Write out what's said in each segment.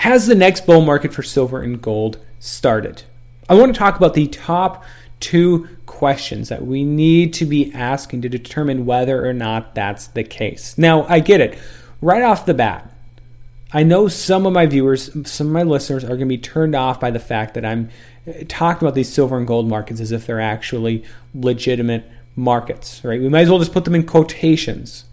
Has the next bull market for silver and gold started? I want to talk about the top two questions that we need to be asking to determine whether or not that's the case. Now, I get it. Right off the bat, I know some of my viewers, some of my listeners are going to be turned off by the fact that I'm uh, talking about these silver and gold markets as if they're actually legitimate markets, right? We might as well just put them in quotations.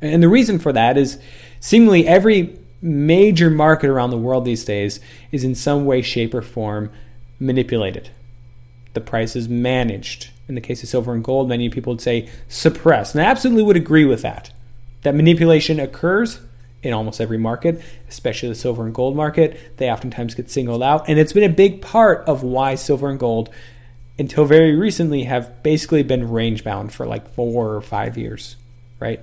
And the reason for that is seemingly every major market around the world these days is in some way, shape, or form manipulated. The price is managed. In the case of silver and gold, many people would say suppressed. And I absolutely would agree with that. That manipulation occurs in almost every market, especially the silver and gold market. They oftentimes get singled out. And it's been a big part of why silver and gold, until very recently, have basically been range bound for like four or five years, right?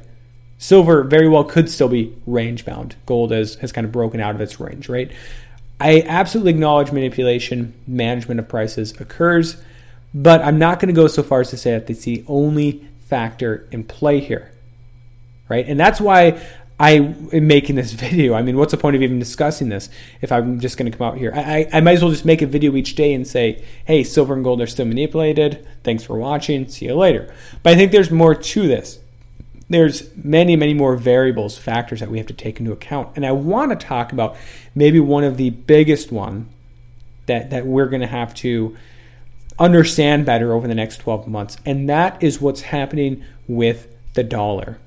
Silver very well could still be range bound. Gold has, has kind of broken out of its range, right? I absolutely acknowledge manipulation, management of prices occurs, but I'm not going to go so far as to say that it's the only factor in play here, right? And that's why I am making this video. I mean, what's the point of even discussing this if I'm just going to come out here? I, I might as well just make a video each day and say, hey, silver and gold are still manipulated. Thanks for watching. See you later. But I think there's more to this there's many, many more variables, factors that we have to take into account. And I want to talk about maybe one of the biggest one that, that we're going to have to understand better over the next 12 months. And that is what's happening with the dollar.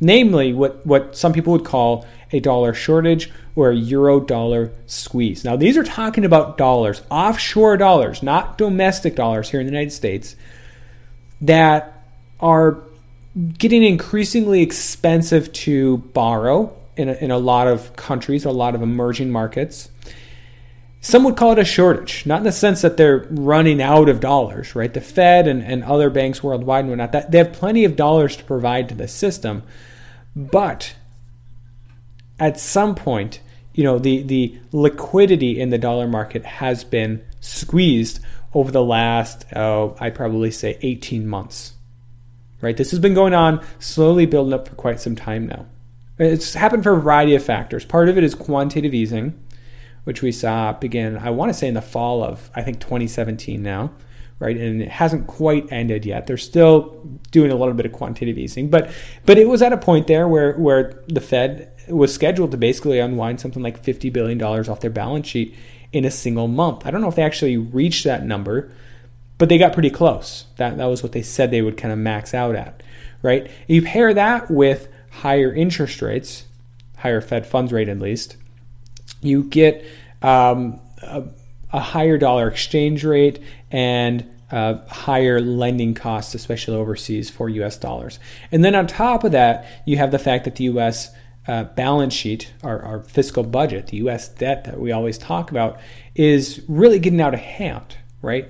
Namely, what, what some people would call a dollar shortage or a euro dollar squeeze. Now, these are talking about dollars, offshore dollars, not domestic dollars here in the United States, that are getting increasingly expensive to borrow in a, in a lot of countries, a lot of emerging markets. Some would call it a shortage, not in the sense that they're running out of dollars, right? The Fed and, and other banks worldwide and whatnot, that they have plenty of dollars to provide to the system. But at some point, you know, the, the liquidity in the dollar market has been squeezed over the last, oh, I'd probably say 18 months right? This has been going on, slowly building up for quite some time now. It's happened for a variety of factors. Part of it is quantitative easing, which we saw begin, I want to say, in the fall of, I think, 2017 now, right? And it hasn't quite ended yet. They're still doing a little bit of quantitative easing, but but it was at a point there where where the Fed was scheduled to basically unwind something like 50 billion dollars off their balance sheet in a single month. I don't know if they actually reached that number, but they got pretty close. That that was what they said they would kind of max out at, right? You pair that with higher interest rates, higher Fed funds rate at least, you get um, a, a, higher dollar exchange rate and uh, higher lending costs, especially overseas for U.S. dollars. And then on top of that, you have the fact that the U.S. Uh, balance sheet, our, our fiscal budget, the U.S. debt that we always talk about, is really getting out of hand, right?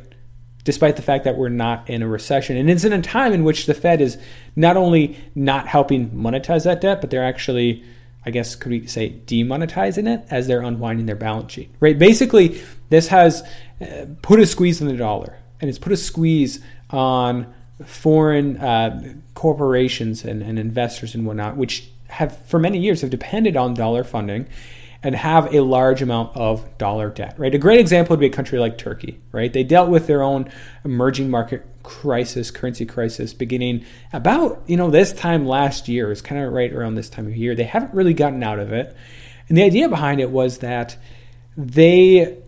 Despite the fact that we're not in a recession. And it's in a time in which the Fed is not only not helping monetize that debt, but they're actually, I guess, could we say, demonetizing it as they're unwinding their balance sheet, right? Basically, this has uh, put a squeeze on the dollar and it's put a squeeze on foreign uh, corporations and, and investors and whatnot, which have for many years have depended on dollar funding and have a large amount of dollar debt, right? A great example would be a country like Turkey, right? They dealt with their own emerging market crisis, currency crisis, beginning about, you know, this time last year. It's kind of right around this time of year. They haven't really gotten out of it. And the idea behind it was that they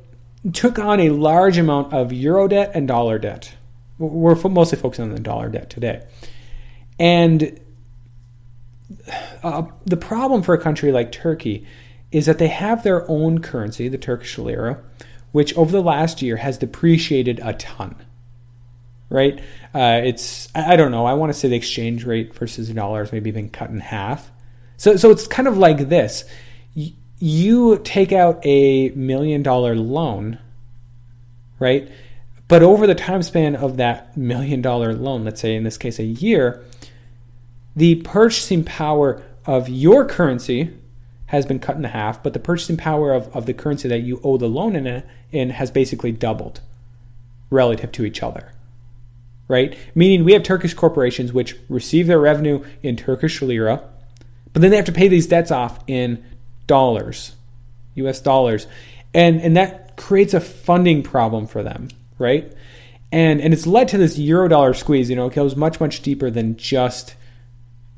took on a large amount of euro debt and dollar debt. We're mostly focusing on the dollar debt today. And uh, the problem for a country like Turkey is that they have their own currency, the Turkish lira, which over the last year has depreciated a ton. Right? Uh, it's I don't know. I want to say the exchange rate versus the dollar has maybe been cut in half. So so it's kind of like this. You, you take out a million dollar loan, right? But over the time span of that million dollar loan, let's say in this case a year, the purchasing power of your currency has been cut in half, but the purchasing power of, of the currency that you owe the loan in, in has basically doubled relative to each other. Right? Meaning we have Turkish corporations which receive their revenue in Turkish lira, but then they have to pay these debts off in dollars, US dollars. And and that creates a funding problem for them, right? And and it's led to this euro dollar squeeze, you know, it goes much, much deeper than just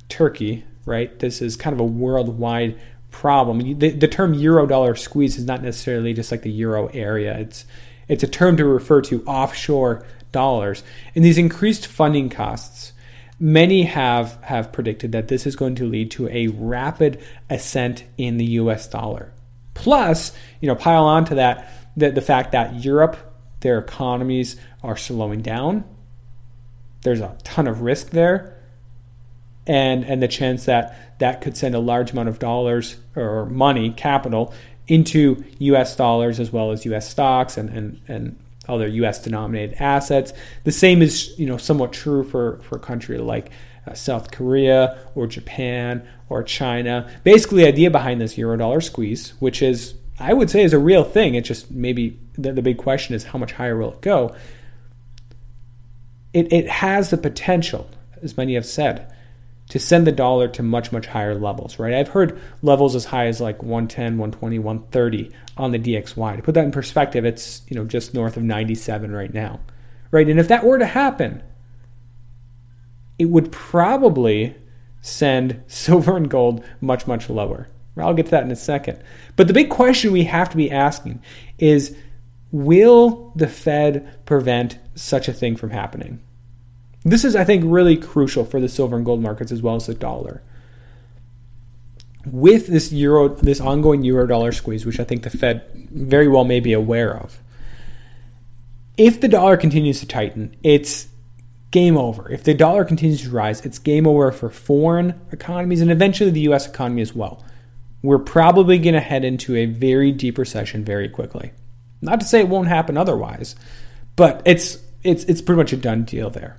Turkey, right? This is kind of a worldwide problem. The, the term euro dollar squeeze is not necessarily just like the euro area. It's it's a term to refer to offshore dollars. And these increased funding costs, many have have predicted that this is going to lead to a rapid ascent in the US dollar. Plus, you know, pile on to that the, the fact that Europe, their economies are slowing down. There's a ton of risk there and and the chance that that could send a large amount of dollars or money, capital, into U.S. dollars as well as U.S. stocks and and and other U.S. denominated assets. The same is you know somewhat true for for a country like uh, South Korea or Japan or China. Basically, the idea behind this euro dollar squeeze, which is I would say is a real thing. It just maybe the, the big question is how much higher will it go. It, it has the potential, as many have said, to send the dollar to much much higher levels right? I've heard levels as high as like 110 120 130 on the dxy to put that in perspective it's you know just north of 97 right now right? And if that were to happen it would probably send silver and gold much much lower. I'll get to that in a second. But the big question we have to be asking is will the fed prevent such a thing from happening this is, I think, really crucial for the silver and gold markets as well as the dollar. With this euro, this ongoing euro dollar squeeze, which I think the Fed very well may be aware of, if the dollar continues to tighten, it's game over. If the dollar continues to rise, it's game over for foreign economies and eventually the US economy as well. We're probably going to head into a very deep recession very quickly. Not to say it won't happen otherwise, but it's it's it's pretty much a done deal there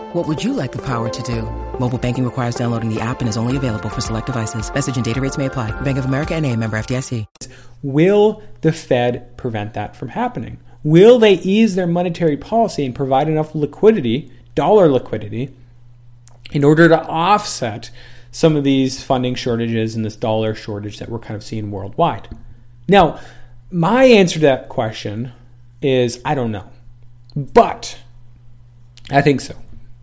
What would you like the power to do? Mobile banking requires downloading the app and is only available for select devices. Message and data rates may apply. Bank of America and a member FDIC. Will the Fed prevent that from happening? Will they ease their monetary policy and provide enough liquidity, dollar liquidity, in order to offset some of these funding shortages and this dollar shortage that we're kind of seeing worldwide? Now, my answer to that question is I don't know. But I think so.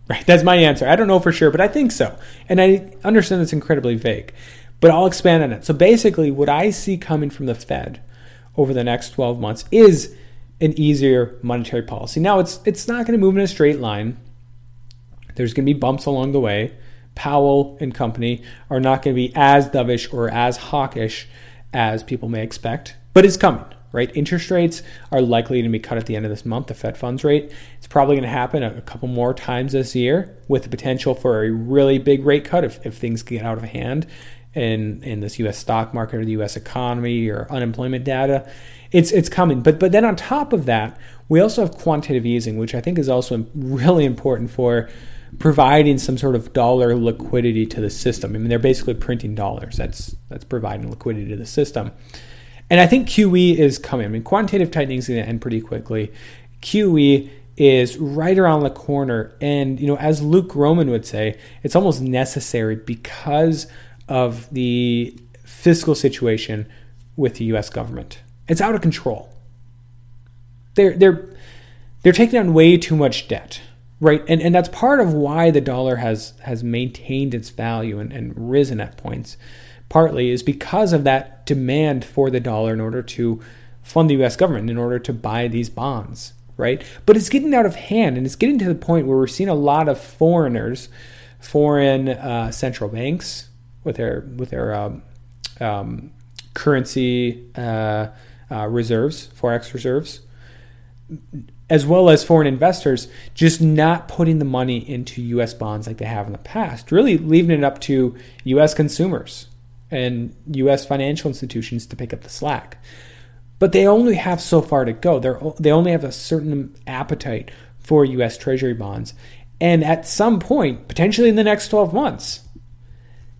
Right? That's my answer. I don't know for sure, but I think so. And I understand it's incredibly vague, but I'll expand on it. So basically, what I see coming from the Fed over the next 12 months is an easier monetary policy. Now, it's it's not going to move in a straight line. There's going to be bumps along the way. Powell and company are not going to be as dovish or as hawkish as people may expect, but it's coming right? Interest rates are likely to be cut at the end of this month, the Fed funds rate. It's probably going to happen a, couple more times this year with the potential for a really big rate cut if, if things get out of hand in, in this US stock market or the US economy or unemployment data. It's, it's coming. But, but then on top of that, we also have quantitative easing, which I think is also really important for providing some sort of dollar liquidity to the system. I mean, they're basically printing dollars. That's that's providing liquidity to the system. And I think QE is coming. I mean, quantitative tightening is going to end pretty quickly. QE is right around the corner. And, you know, as Luke Gromen would say, it's almost necessary because of the fiscal situation with the US government. It's out of control. They're they're they're taking on way too much debt. Right. And and that's part of why the dollar has has maintained its value and, and risen at points partly is because of that demand for the dollar in order to fund the US government, in order to buy these bonds. right? But it's getting out of hand and it's getting to the point where we're seeing a lot of foreigners, foreign uh, central banks with their with their um, um, currency uh, uh, reserves, forex reserves, as well as foreign investors, just not putting the money into U.S. bonds like they have in the past, really leaving it up to U.S. consumers and U.S. financial institutions to pick up the slack. But they only have so far to go. They're, they only have a certain appetite for U.S. Treasury bonds. And at some point, potentially in the next 12 months,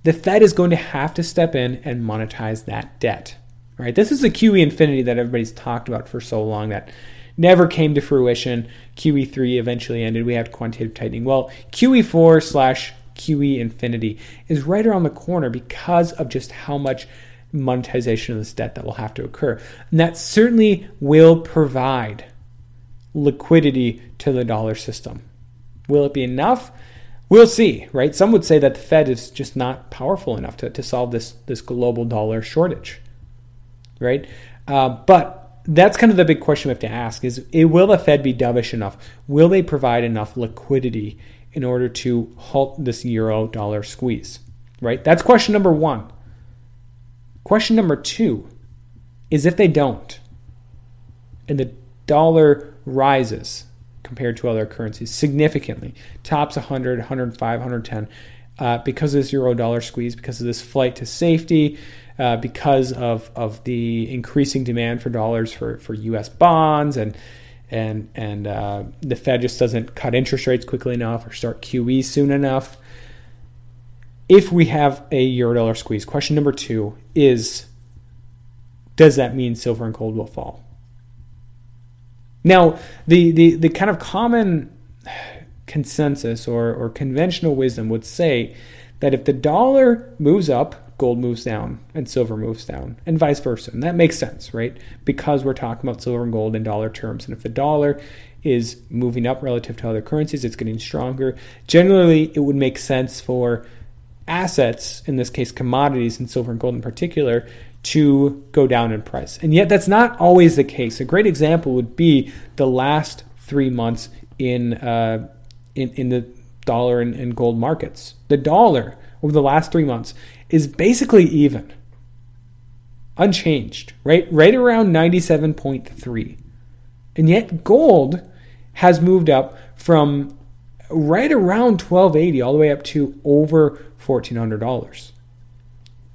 the Fed is going to have to step in and monetize that debt. Right? This is the QE infinity that everybody's talked about for so long that never came to fruition. QE3 eventually ended. We had quantitative tightening. Well, QE4 slash QE infinity is right around the corner because of just how much monetization of this debt that will have to occur. And that certainly will provide liquidity to the dollar system. Will it be enough? We'll see, right? Some would say that the Fed is just not powerful enough to, to solve this, this global dollar shortage, right? Uh, but that's kind of the big question we have to ask is will the Fed be dovish enough? Will they provide enough liquidity in order to halt this euro dollar squeeze? Right? That's question number 1. Question number 2 is if they don't and the dollar rises compared to other currencies significantly, tops 100, 105, 110 uh, because of this euro dollar squeeze, because of this flight to safety, uh, because of, of the increasing demand for dollars for, for U.S. bonds and and and uh, the Fed just doesn't cut interest rates quickly enough or start QE soon enough. If we have a euro dollar squeeze, question number two is does that mean silver and gold will fall? Now, the, the, the kind of common consensus or, or conventional wisdom would say that if the dollar moves up, gold moves down and silver moves down, and vice versa. And that makes sense, right? Because we're talking about silver and gold in dollar terms. And if the dollar is moving up relative to other currencies, it's getting stronger. Generally, it would make sense for assets, in this case commodities and silver and gold in particular, to go down in price. And yet, that's not always the case. A great example would be the last three months in uh, in, in the dollar and, and gold markets. The dollar over the last three months is basically even, unchanged, right? Right around 97.3. And yet gold has moved up from right around 1280 all the way up to over $1400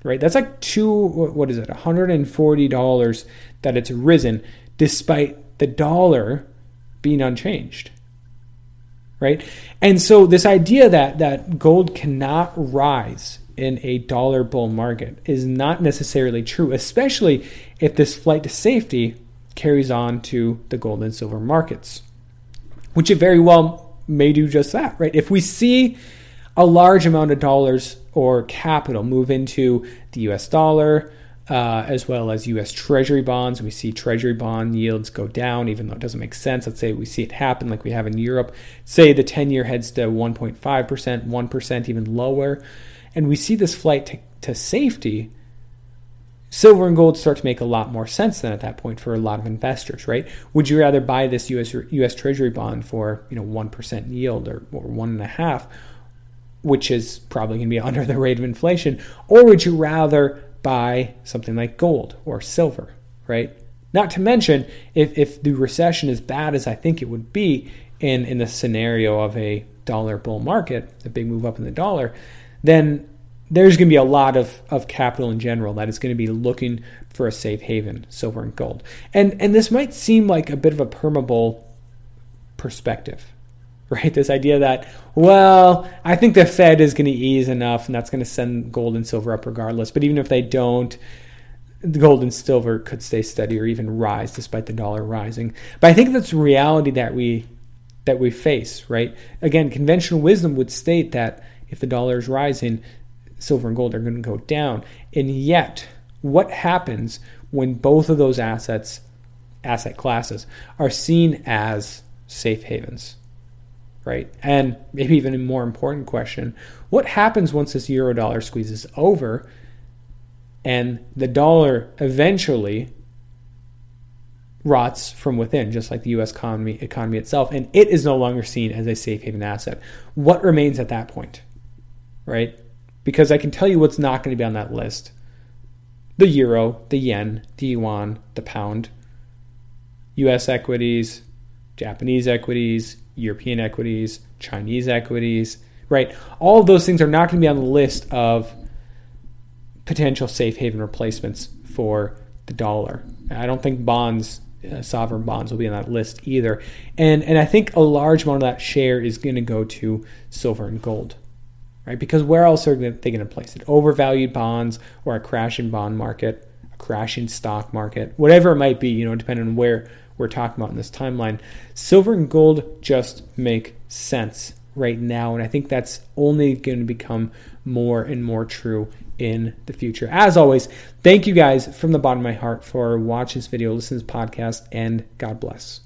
right that's like two what is it $140 that it's risen despite the dollar being unchanged right and so this idea that that gold cannot rise in a dollar bull market is not necessarily true, especially if this flight to safety carries on to the gold and silver markets, which it very well may do just that, right? If we see a large amount of dollars or capital move into the US dollar, uh, as well as US Treasury bonds. We see Treasury bond yields go down, even though it doesn't make sense. Let's say we see it happen like we have in Europe. Say the 10 year heads to 1.5%, 1%, even lower and we see this flight to, to safety, silver and gold start to make a lot more sense than at that point for a lot of investors, right? Would you rather buy this US US Treasury bond for you know one percent yield or, or one and a half, which is probably going to be under the rate of inflation, or would you rather buy something like gold or silver, right? Not to mention, if, if the recession is bad as I think it would be in, in the scenario of a dollar bull market, a big move up in the dollar, then there's going to be a lot of, of capital in general that is going to be looking for a safe haven, silver and gold. And and this might seem like a bit of a permeable perspective, right? This idea that, well, I think the Fed is going to ease enough and that's going to send gold and silver up regardless. But even if they don't, the gold and silver could stay steady or even rise despite the dollar rising. But I think that's reality that we that we face, right? Again, conventional wisdom would state that if the dollar is rising, silver and gold are going to go down. And yet, what happens when both of those assets, asset classes, are seen as safe havens? Right? And maybe even a more important question what happens once this euro dollar squeeze is over and the dollar eventually rots from within, just like the U.S. economy economy itself, and it is no longer seen as a safe haven asset. What remains at that point, right? Because I can tell you what's not going to be on that list: the euro, the yen, the yuan, the pound, U.S. equities, Japanese equities, European equities, Chinese equities, right? All of those things are not going to be on the list of potential safe haven replacements for the dollar. I don't think bonds, uh, sovereign bonds, will be on that list either. And and I think a large amount of that share is going to go to silver and gold, right? Because where else are they going to place it? Overvalued bonds or a crashing bond market, a crashing stock market, whatever it might be. You know, depending on where we're talking about in this timeline. Silver and gold just make sense right now, and I think that's only going to become more and more true in the future. As always, thank you guys from the bottom of my heart for watching this video, listening to this podcast, and God bless.